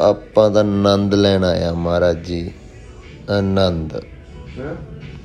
ਆਪਾਂ ਤਾਂ ਆਨੰਦ ਲੈਣ ਆਇਆ ਮਹਾਰਾਜ ਜੀ। ਆਨੰਦ।